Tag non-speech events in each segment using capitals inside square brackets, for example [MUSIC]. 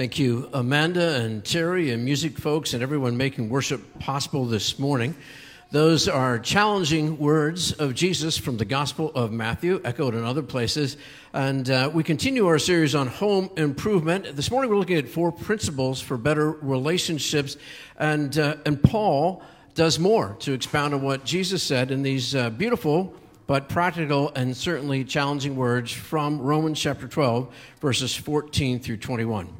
Thank you, Amanda and Terry and music folks and everyone making worship possible this morning. Those are challenging words of Jesus from the Gospel of Matthew, echoed in other places. And uh, we continue our series on home improvement. This morning we're looking at four principles for better relationships. And, uh, and Paul does more to expound on what Jesus said in these uh, beautiful but practical and certainly challenging words from Romans chapter 12, verses 14 through 21.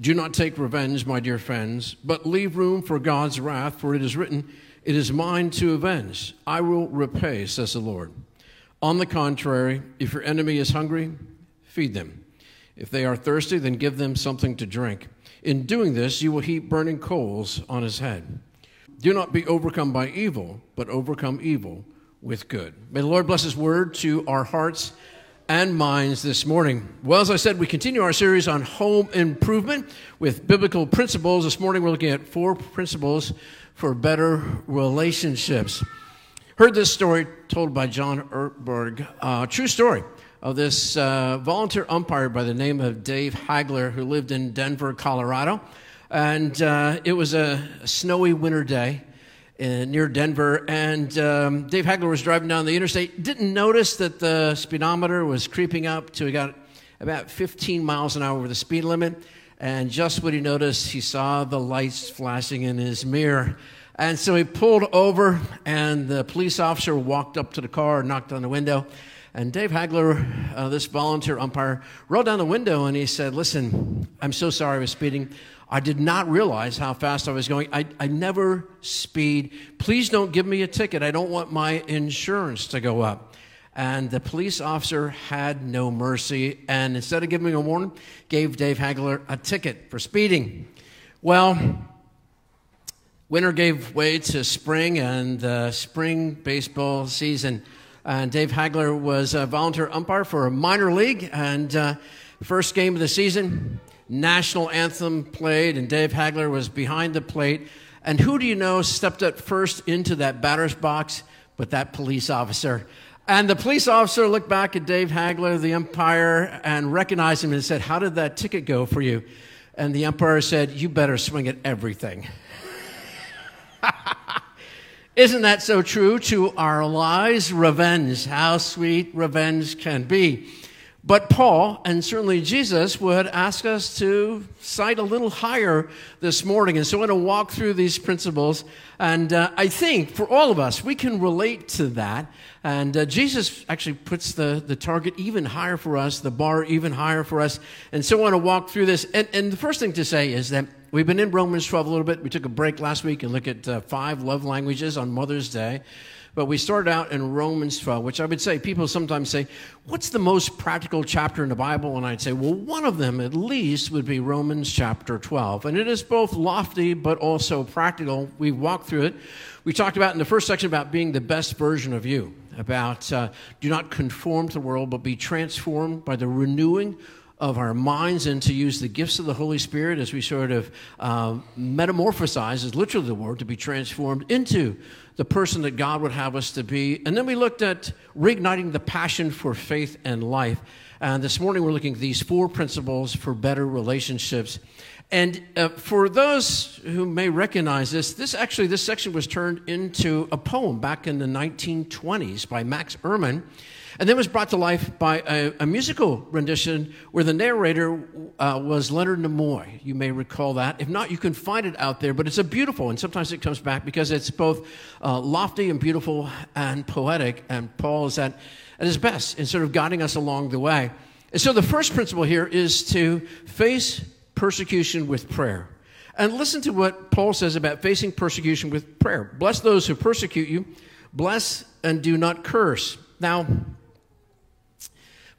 Do not take revenge, my dear friends, but leave room for God's wrath, for it is written, It is mine to avenge. I will repay, says the Lord. On the contrary, if your enemy is hungry, feed them. If they are thirsty, then give them something to drink. In doing this, you will heap burning coals on his head. Do not be overcome by evil, but overcome evil with good. May the Lord bless his word to our hearts and minds this morning. Well, as I said, we continue our series on home improvement with biblical principles. This morning we're looking at four principles for better relationships. Heard this story told by John Ortberg, uh, true story of this uh, volunteer umpire by the name of Dave Hagler who lived in Denver, Colorado. And uh, it was a snowy winter day uh, near Denver, and um, Dave Hagler was driving down the interstate. Didn't notice that the speedometer was creeping up to he got about 15 miles an hour over the speed limit. And just what he noticed, he saw the lights flashing in his mirror. And so he pulled over, and the police officer walked up to the car knocked on the window. And Dave Hagler, uh, this volunteer umpire, rolled down the window and he said, Listen, I'm so sorry I was speeding. I did not realize how fast I was going. I, I never speed. Please don't give me a ticket. I don't want my insurance to go up. And the police officer had no mercy. And instead of giving me a warning, gave Dave Hagler a ticket for speeding. Well, winter gave way to spring and the spring baseball season. And Dave Hagler was a volunteer umpire for a minor league. And uh, first game of the season, national anthem played, and Dave Hagler was behind the plate. And who do you know stepped up first into that batter's box but that police officer? And the police officer looked back at Dave Hagler, the umpire, and recognized him and said, How did that ticket go for you? And the umpire said, You better swing at everything. [LAUGHS] Isn't that so true to our lives? Revenge, how sweet revenge can be. But Paul, and certainly Jesus, would ask us to sight a little higher this morning. And so I want to walk through these principles. And uh, I think for all of us, we can relate to that. And uh, Jesus actually puts the, the target even higher for us, the bar even higher for us. And so I want to walk through this. And, and the first thing to say is that we've been in Romans 12 a little bit. We took a break last week and looked at uh, five love languages on Mother's Day. But we started out in Romans 12, which I would say people sometimes say, What's the most practical chapter in the Bible? And I'd say, Well, one of them at least would be Romans chapter 12. And it is both lofty but also practical. We walked through it. We talked about in the first section about being the best version of you, about uh, do not conform to the world, but be transformed by the renewing of our minds and to use the gifts of the Holy Spirit as we sort of uh, metamorphosize, is literally the word, to be transformed into the person that God would have us to be. And then we looked at reigniting the passion for faith and life. And this morning we're looking at these four principles for better relationships. And uh, for those who may recognize this, this actually, this section was turned into a poem back in the 1920s by Max Ehrmann. And then was brought to life by a, a musical rendition where the narrator uh, was Leonard Nimoy. You may recall that. If not, you can find it out there. But it's a beautiful, and sometimes it comes back because it's both uh, lofty and beautiful and poetic. And Paul is at, at his best in sort of guiding us along the way. And so the first principle here is to face persecution with prayer. And listen to what Paul says about facing persecution with prayer. Bless those who persecute you, bless and do not curse. Now,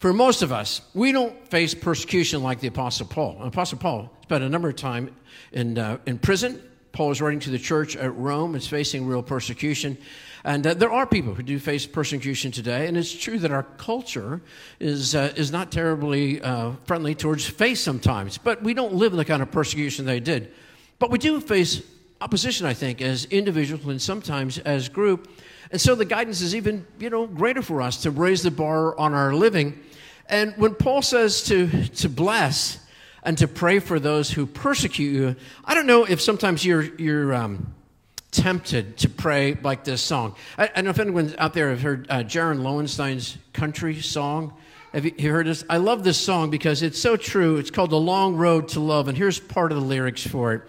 For most of us, we don't face persecution like the Apostle Paul. Apostle Paul spent a number of time in, uh, in prison. Paul is writing to the church at Rome, is facing real persecution. And uh, there are people who do face persecution today, and it's true that our culture is, uh, is not terribly uh, friendly towards faith sometimes, but we don't live in the kind of persecution they did. But we do face opposition, I think, as individuals and sometimes as group. And so the guidance is even, you know, greater for us to raise the bar on our living and when Paul says to, to bless and to pray for those who persecute you, I don't know if sometimes you're, you're um, tempted to pray like this song. I, I, don't know if anyone out there have heard uh, Jaron Lowenstein's country song. Have you, you heard this? I love this song because it's so true. It's called The Long Road to Love, and here's part of the lyrics for it.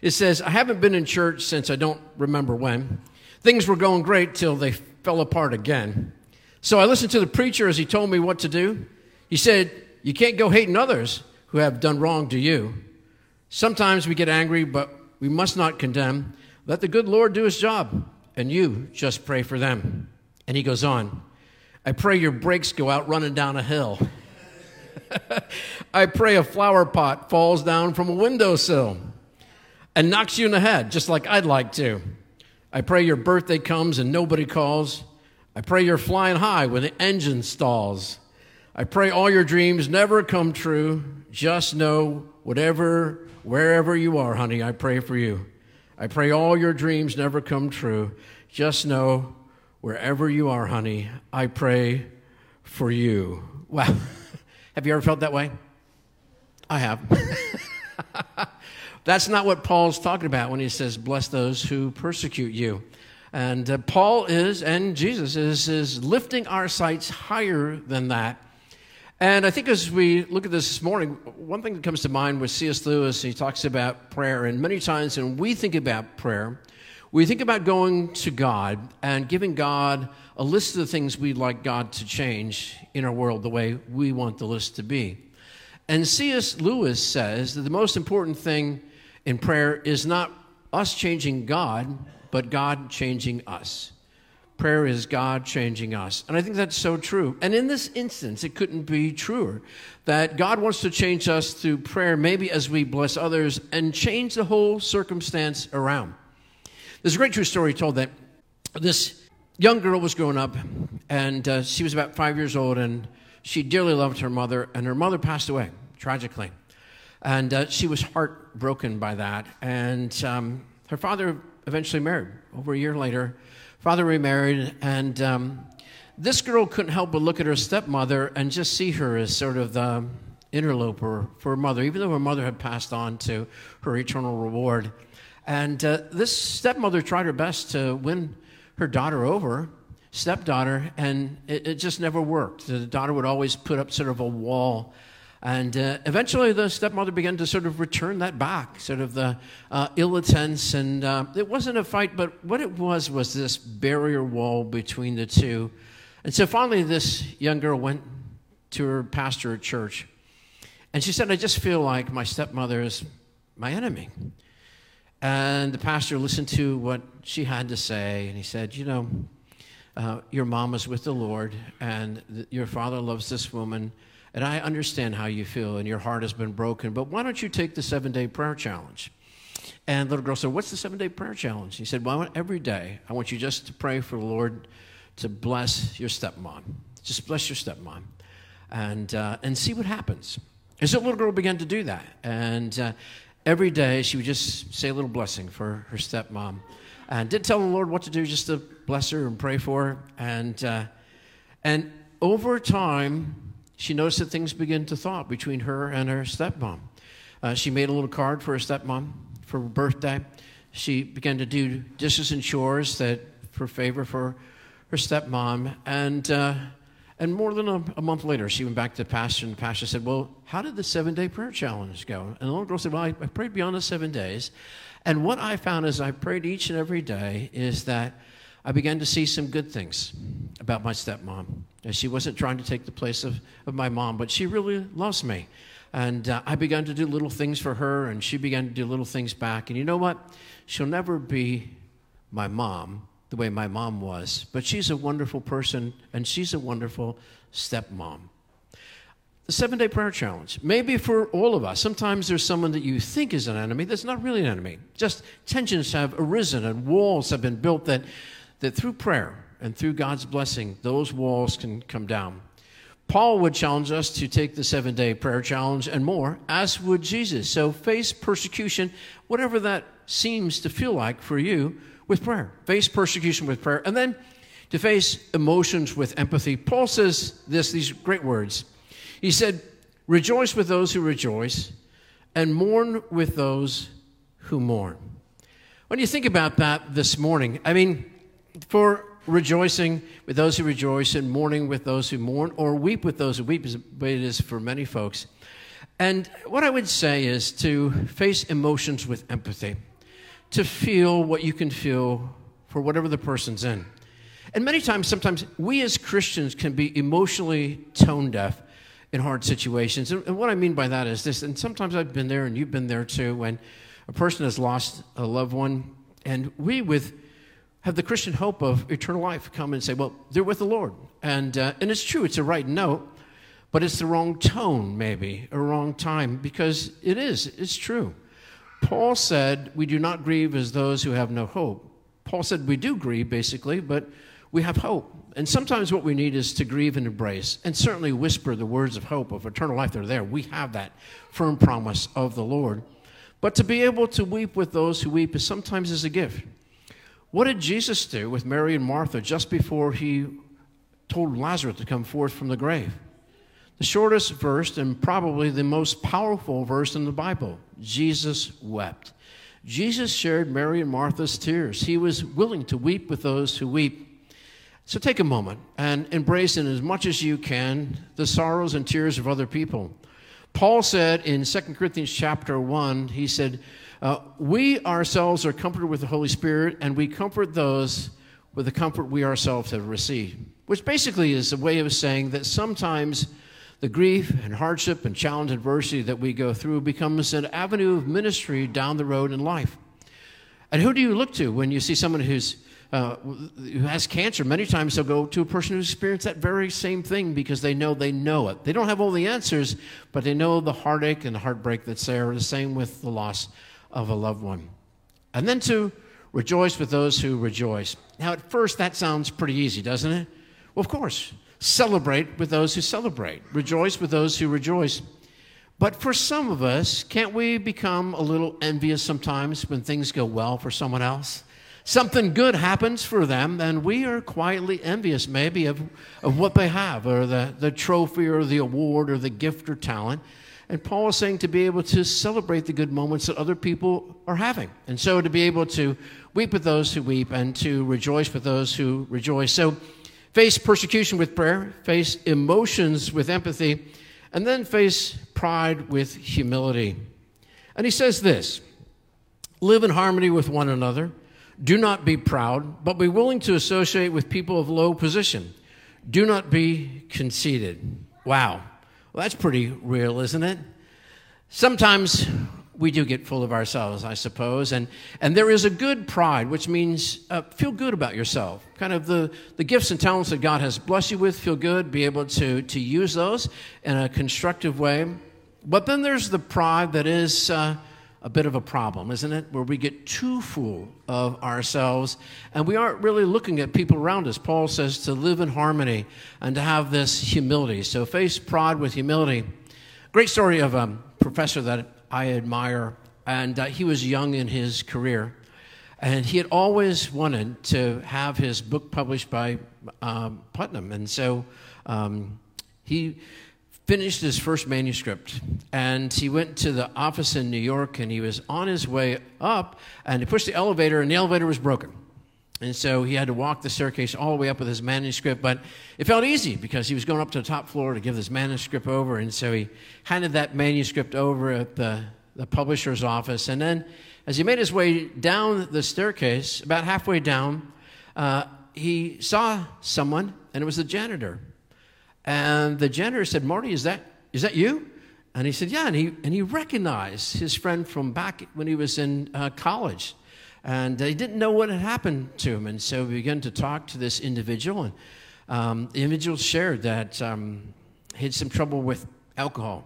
It says, I haven't been in church since I don't remember when. Things were going great till they fell apart again. So I listened to the preacher as he told me what to do. He said, You can't go hating others who have done wrong to you. Sometimes we get angry, but we must not condemn. Let the good Lord do his job, and you just pray for them. And he goes on, I pray your brakes go out running down a hill. [LAUGHS] I pray a flower pot falls down from a windowsill and knocks you in the head, just like I'd like to. I pray your birthday comes and nobody calls. I pray you're flying high when the engine stalls. I pray all your dreams never come true. Just know, whatever, wherever you are, honey, I pray for you. I pray all your dreams never come true. Just know, wherever you are, honey, I pray for you. Wow. [LAUGHS] have you ever felt that way? I have. [LAUGHS] That's not what Paul's talking about when he says, Bless those who persecute you. And uh, Paul is, and Jesus is, is lifting our sights higher than that and I think as we look at this this morning, one thing that comes to mind with C.S. Lewis, he talks about prayer. And many times when we think about prayer, we think about going to God and giving God a list of the things we'd like God to change in our world the way we want the list to be. And C.S. Lewis says that the most important thing in prayer is not us changing God, but God changing us. Prayer is God changing us. And I think that's so true. And in this instance, it couldn't be truer that God wants to change us through prayer, maybe as we bless others, and change the whole circumstance around. There's a great true story told that this young girl was growing up, and uh, she was about five years old, and she dearly loved her mother, and her mother passed away tragically. And uh, she was heartbroken by that. And um, her father eventually married over a year later father remarried, and um, this girl couldn't help but look at her stepmother and just see her as sort of the interloper for her mother, even though her mother had passed on to her eternal reward. And uh, this stepmother tried her best to win her daughter over, stepdaughter, and it, it just never worked. The daughter would always put up sort of a wall and uh, eventually, the stepmother began to sort of return that back, sort of the uh, ill attempts. And uh, it wasn't a fight, but what it was was this barrier wall between the two. And so finally, this young girl went to her pastor at church. And she said, I just feel like my stepmother is my enemy. And the pastor listened to what she had to say. And he said, You know, uh, your mom is with the Lord, and th- your father loves this woman and I understand how you feel and your heart has been broken, but why don't you take the seven day prayer challenge? And the little girl said, What's the seven day prayer challenge? He said, Well, every day I want you just to pray for the Lord to bless your stepmom. Just bless your stepmom and, uh, and see what happens. And so the little girl began to do that. And uh, every day she would just say a little blessing for her stepmom. And didn't tell the Lord what to do just to bless her and pray for her. And, uh, and over time, she noticed that things began to thaw between her and her stepmom. Uh, she made a little card for her stepmom for her birthday. She began to do dishes and chores that for favor for her stepmom. And, uh, and more than a, a, month later, she went back to the pastor, and the pastor said, Well, how did the seven day prayer challenge go? And the little girl said, Well, I, I prayed beyond the seven days. And what I found as I prayed each and every day is that I began to see some good things about my stepmom. And she wasn't trying to take the place of, of my mom, but she really loves me. And uh, I began to do little things for her, and she began to do little things back. And you know what? She'll never be my mom the way my mom was, but she's a wonderful person, and she's a wonderful stepmom. the seven day prayer challenge. Maybe for all of us. Sometimes there's someone that you think is an enemy that's not really an enemy. Just tensions have arisen and walls have been built that, that through prayer and through God's blessing, those walls can come down. Paul would challenge us to take the seven day prayer challenge and more, as would Jesus. So face persecution, whatever that seems to feel like for you, with prayer. Face persecution with prayer. And then to face emotions with empathy. Paul says this, these great words. He said, Rejoice with those who rejoice, and mourn with those who mourn. When you think about that this morning, I mean, for rejoicing with those who rejoice and mourning with those who mourn, or weep with those who weep, is it is for many folks. And what I would say is to face emotions with empathy, to feel what you can feel for whatever the person's in. And many times, sometimes we as Christians can be emotionally tone deaf in hard situations. And, what I mean by that is this, and sometimes I've been there and you've been there too, when a person has lost a loved one, and we with have the Christian hope of eternal life come and say, well, they're with the Lord. And, uh, and it's true, it's a right note, but it's the wrong tone, maybe, a wrong time, because it is, it's true. Paul said, we do not grieve as those who have no hope. Paul said, we do grieve, basically, but we have hope. And sometimes what we need is to grieve and embrace, and certainly whisper the words of hope of eternal life. They're there. We have that firm promise of the Lord. But to be able to weep with those who weep is sometimes is a gift. What did Jesus do with Mary and Martha just before he told Lazarus to come forth from the grave? The shortest verse and probably the most powerful verse in the Bible Jesus wept. Jesus shared Mary and Martha's tears. He was willing to weep with those who weep. So take a moment and embrace in as much as you can the sorrows and tears of other people. Paul said in 2 Corinthians chapter 1, he said, uh, We ourselves are comforted with the Holy Spirit, and we comfort those with the comfort we ourselves have received. Which basically is a way of saying that sometimes the grief and hardship and challenge and adversity that we go through becomes an avenue of ministry down the road in life. And who do you look to when you see someone who's uh, who has cancer, many times they'll go to a person who's experienced that very same thing because they know they know it. They don't have all the answers, but they know the heartache and the heartbreak that's there. The same with the loss of a loved one. And then to rejoice with those who rejoice. Now, at first, that sounds pretty easy, doesn't it? Well, of course. Celebrate with those who celebrate, rejoice with those who rejoice. But for some of us, can't we become a little envious sometimes when things go well for someone else? something good happens for them, and we are quietly envious maybe of, of what they have, or the, the trophy, or the award, or the gift or talent. And Paul is saying to be able to celebrate the good moments that other people are having. And so to be able to weep with those who weep and to rejoice with those who rejoice. So face persecution with prayer, face emotions with empathy, and then face pride with humility. And he says this live in harmony with one another do not be proud, but be willing to associate with people of low position. Do not be conceited. Wow. Well, that's pretty real, isn't it? Sometimes we do get full of ourselves, I suppose. And, and there is a good pride, which means uh, feel good about yourself. Kind of the, the gifts and talents that God has blessed you with, feel good, be able to, to use those in a constructive way. But then there's the pride that is. Uh, a bit of a problem, isn't it? Where we get too full of ourselves and we aren't really looking at people around us. Paul says to live in harmony and to have this humility. So face pride with humility. Great story of a professor that I admire, and uh, he was young in his career. And he had always wanted to have his book published by um, Putnam. And so um, he finished his first manuscript and he went to the office in New York and he was on his way up and he pushed the elevator and the elevator was broken. And so he had to walk the staircase all the way up with his manuscript, but it felt easy because he was going up to the top floor to give this manuscript over. And so he handed that manuscript over at the, the publisher's office. And then as he made his way down the staircase, about halfway down, uh, he saw someone, and it was the janitor. And the janitor said, Marty, is that, is that you? And he said, Yeah. And he, and he recognized his friend from back when he was in uh, college. And he didn't know what had happened to him. And so we began to talk to this individual. And um, the individual shared that um, he had some trouble with alcohol.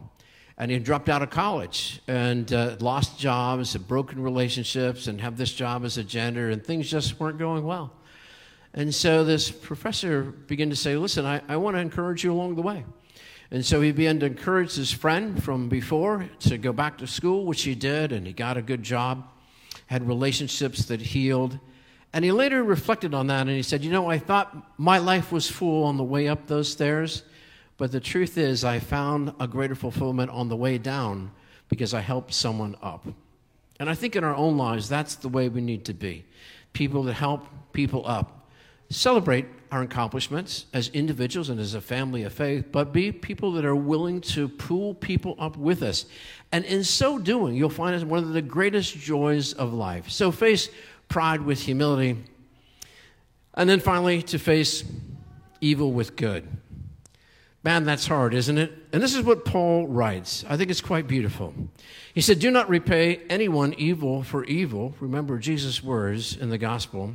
And he dropped out of college and uh, lost jobs and broken relationships and have this job as a janitor, and things just weren't going well. And so this professor began to say, Listen, I, I want to encourage you along the way. And so he began to encourage his friend from before to go back to school, which he did, and he got a good job, had relationships that healed. And he later reflected on that and he said, You know, I thought my life was full on the way up those stairs, but the truth is, I found a greater fulfillment on the way down because I helped someone up. And I think in our own lives, that's the way we need to be people that help people up. Celebrate our accomplishments as individuals and as a family of faith, but be people that are willing to pull people up with us. And in so doing, you'll find it one of the greatest joys of life. So face pride with humility. And then finally, to face evil with good. Man, that's hard, isn't it? And this is what Paul writes. I think it's quite beautiful. He said, Do not repay anyone evil for evil. Remember Jesus' words in the gospel.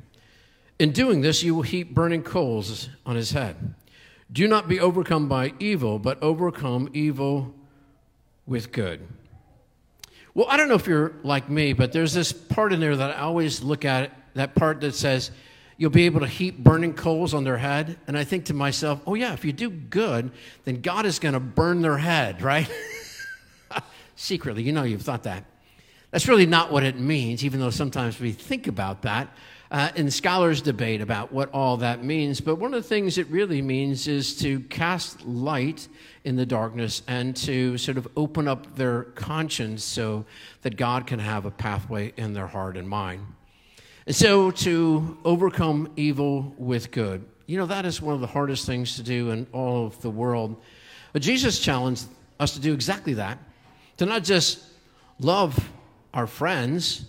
In doing this, you will heap burning coals on his head. Do not be overcome by evil, but overcome evil with good. Well, I don't know if you're like me, but there's this part in there that I always look at, that part that says, you'll be able to heap burning coals on their head. And I think to myself, oh, yeah, if you do good, then God is going to burn their head, right? [LAUGHS] Secretly, you know, you've thought that. That's really not what it means, even though sometimes we think about that. Uh, and scholars debate about what all that means. But one of the things it really means is to cast light in the darkness and to sort of open up their conscience so that God can have a pathway in their heart and mind. And so to overcome evil with good, you know, that is one of the hardest things to do in all of the world. But Jesus challenged us to do exactly that to not just love our friends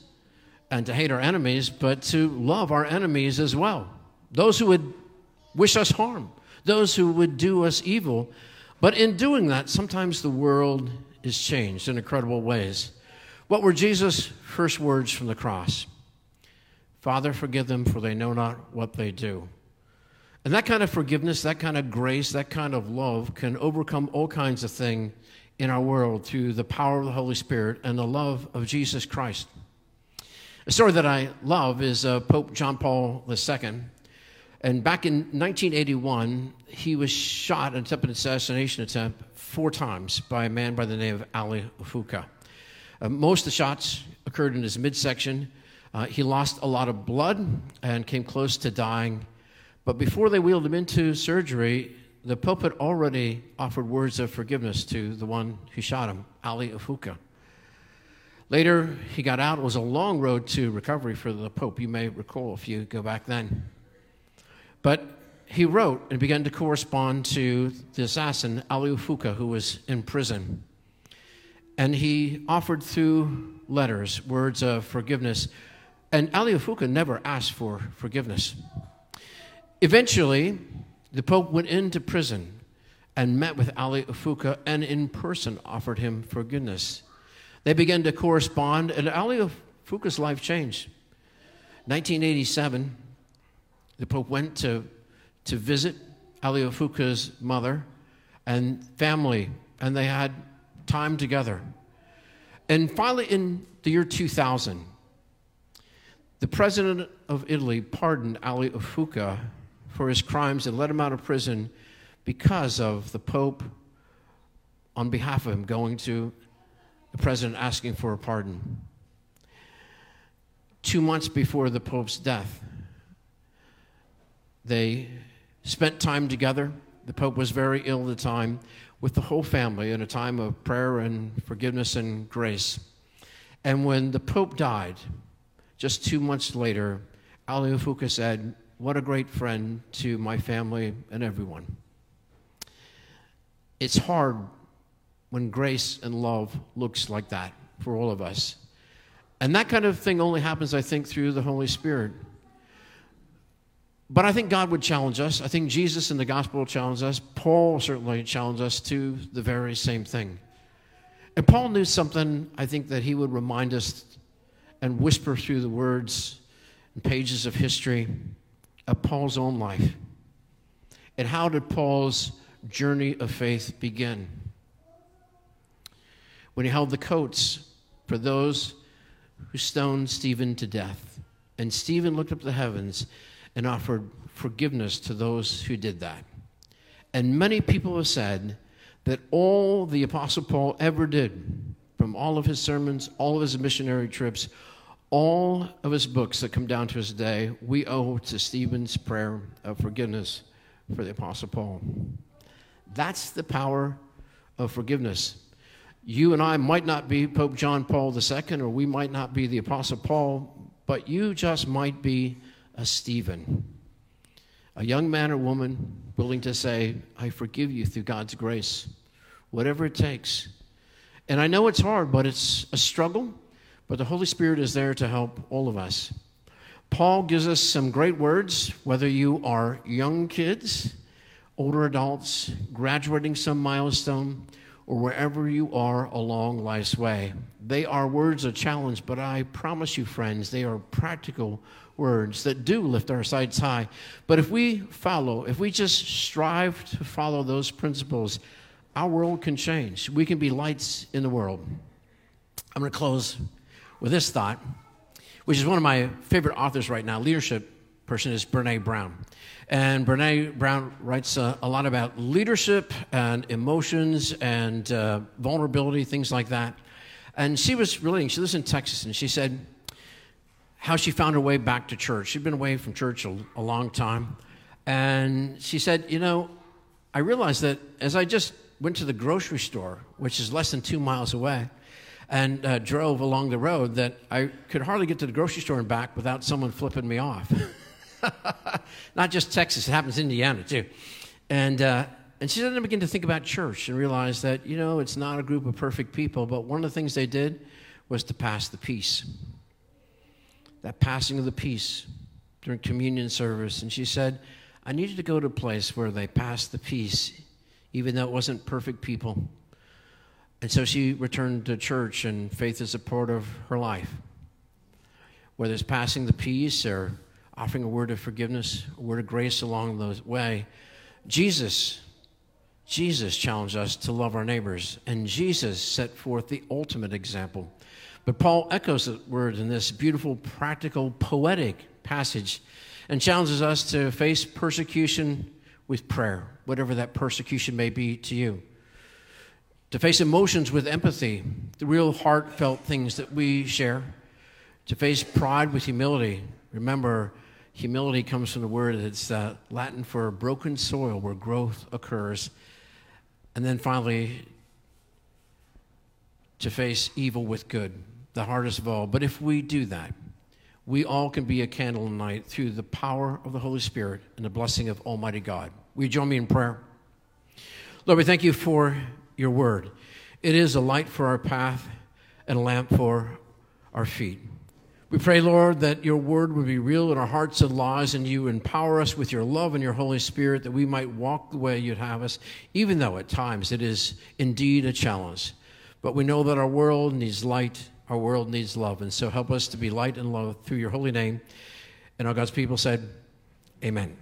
and to hate our enemies, but to love our enemies as well. Those who would wish us harm, those who would do us evil. But in doing that, sometimes the world is changed in incredible ways. What were Jesus' first words from the cross? Father, forgive them, for they know not what they do. And that kind of forgiveness, that kind of grace, that kind of love can overcome all kinds of things in our world through the power of the Holy Spirit and the love of Jesus Christ. A story that I love is uh, Pope John Paul II. And back in 1981, he was shot, in an attempted assassination attempt, four times by a man by the name of Ali Fuka. Uh, most of the shots occurred in his midsection. Uh, he lost a lot of blood and came close to dying. But before they wheeled him into surgery, the Pope had already offered words of forgiveness to the one who shot him, Ali Afuka. Later, he got out. It was a long road to recovery for the Pope. You may recall if you go back then. But he wrote and began to correspond to the assassin, Ali Afuka, who was in prison. And he offered through letters words of forgiveness and Ali Afuka never asked for forgiveness. Eventually, the Pope went into prison and met with Ali Afuka and in person offered him forgiveness. They began to correspond, and Ali Afuka's life changed. 1987, the Pope went to, to visit Ali Afuka's mother and family, and they had time together. And finally, in the year 2000, the president of Italy pardoned Ali Afuka for his crimes and let him out of prison because of the Pope, on behalf of him, going to the president asking for a pardon. Two months before the Pope's death, they spent time together. The Pope was very ill at the time, with the whole family in a time of prayer and forgiveness and grace. And when the Pope died, just two months later, Ali Afuka said, What a great friend to my family and everyone. It's hard when grace and love looks like that for all of us. And that kind of thing only happens, I think, through the Holy Spirit. But I think God would challenge us. I think Jesus in the gospel will challenge us. Paul certainly challenged us to the very same thing. And Paul knew something, I think, that he would remind us and whisper through the words and pages of history of Paul's own life. And how did Paul's journey of faith begin? When he held the coats for those who stoned Stephen to death. And Stephen looked up to the heavens and offered forgiveness to those who did that. And many people have said that all the Apostle Paul ever did, from all of his sermons, all of his missionary trips, all of his books that come down to us today, we owe to Stephen's prayer of forgiveness for the Apostle Paul. That's the power of forgiveness. You and I might not be Pope John Paul II, or we might not be the Apostle Paul, but you just might be a Stephen, a young man or woman willing to say, I forgive you through God's grace, whatever it takes. And I know it's hard, but it's a struggle, but the Holy Spirit is there to help all of us. Paul gives us some great words, whether you are young kids, older adults, graduating some milestone, or wherever you are along life's way. They are words of challenge, but I promise you, friends, they are practical words that do lift our sights high. But if we follow, if we just strive to follow those principles, our world can change. We can be lights in the world. I'm going to close with this thought, which is one of my favorite authors right now, leadership person is Brene Brown. And Brene Brown writes uh, a lot about leadership and emotions and uh, vulnerability, things like that. And she was relating, she lives in Texas, and she said, how she found her way back to church. She'd been away from church a, a long time. And she said, You know, I realized that as I just went to the grocery store, which is less than two miles away, and uh, drove along the road, that I could hardly get to the grocery store and back without someone flipping me off. [LAUGHS] [LAUGHS] Not just Texas, it happens in Indiana too. And, uh, and she then began to think about church and realize that, you know, it's not a group of perfect people, but one of the things they did was to pass the peace that passing of the peace during communion service. And she said, I needed to go to a place where they passed the peace, even though it wasn't perfect people. And so she returned to church, and faith is a part of her life. Whether it's passing the peace or offering a word of forgiveness, a word of grace along the way, Jesus, Jesus challenged us to love our neighbors, and Jesus set forth the ultimate example but Paul echoes the word in this beautiful, practical, poetic passage and challenges us to face persecution with prayer, whatever that persecution may be to you. To face emotions with empathy, the real heartfelt things that we share. To face pride with humility. Remember, humility comes from the word that's uh, Latin for broken soil where growth occurs. And then finally, to face evil with good the hardest of all. But if we do that, we all can be a candle tonight through the power of the Holy Spirit and the blessing of Almighty God. Will you join me in prayer? Lord, we thank you for your word. It is a light for our path and a lamp for our feet. We pray, Lord, that your word would be real in our hearts and lives, and you empower us with your love and your Holy Spirit that we might walk the way you'd have us, even though at times it is indeed a challenge. But we know that our world needs light our world needs love. And so help us to be light and love through your holy name. And all God's people said, Amen.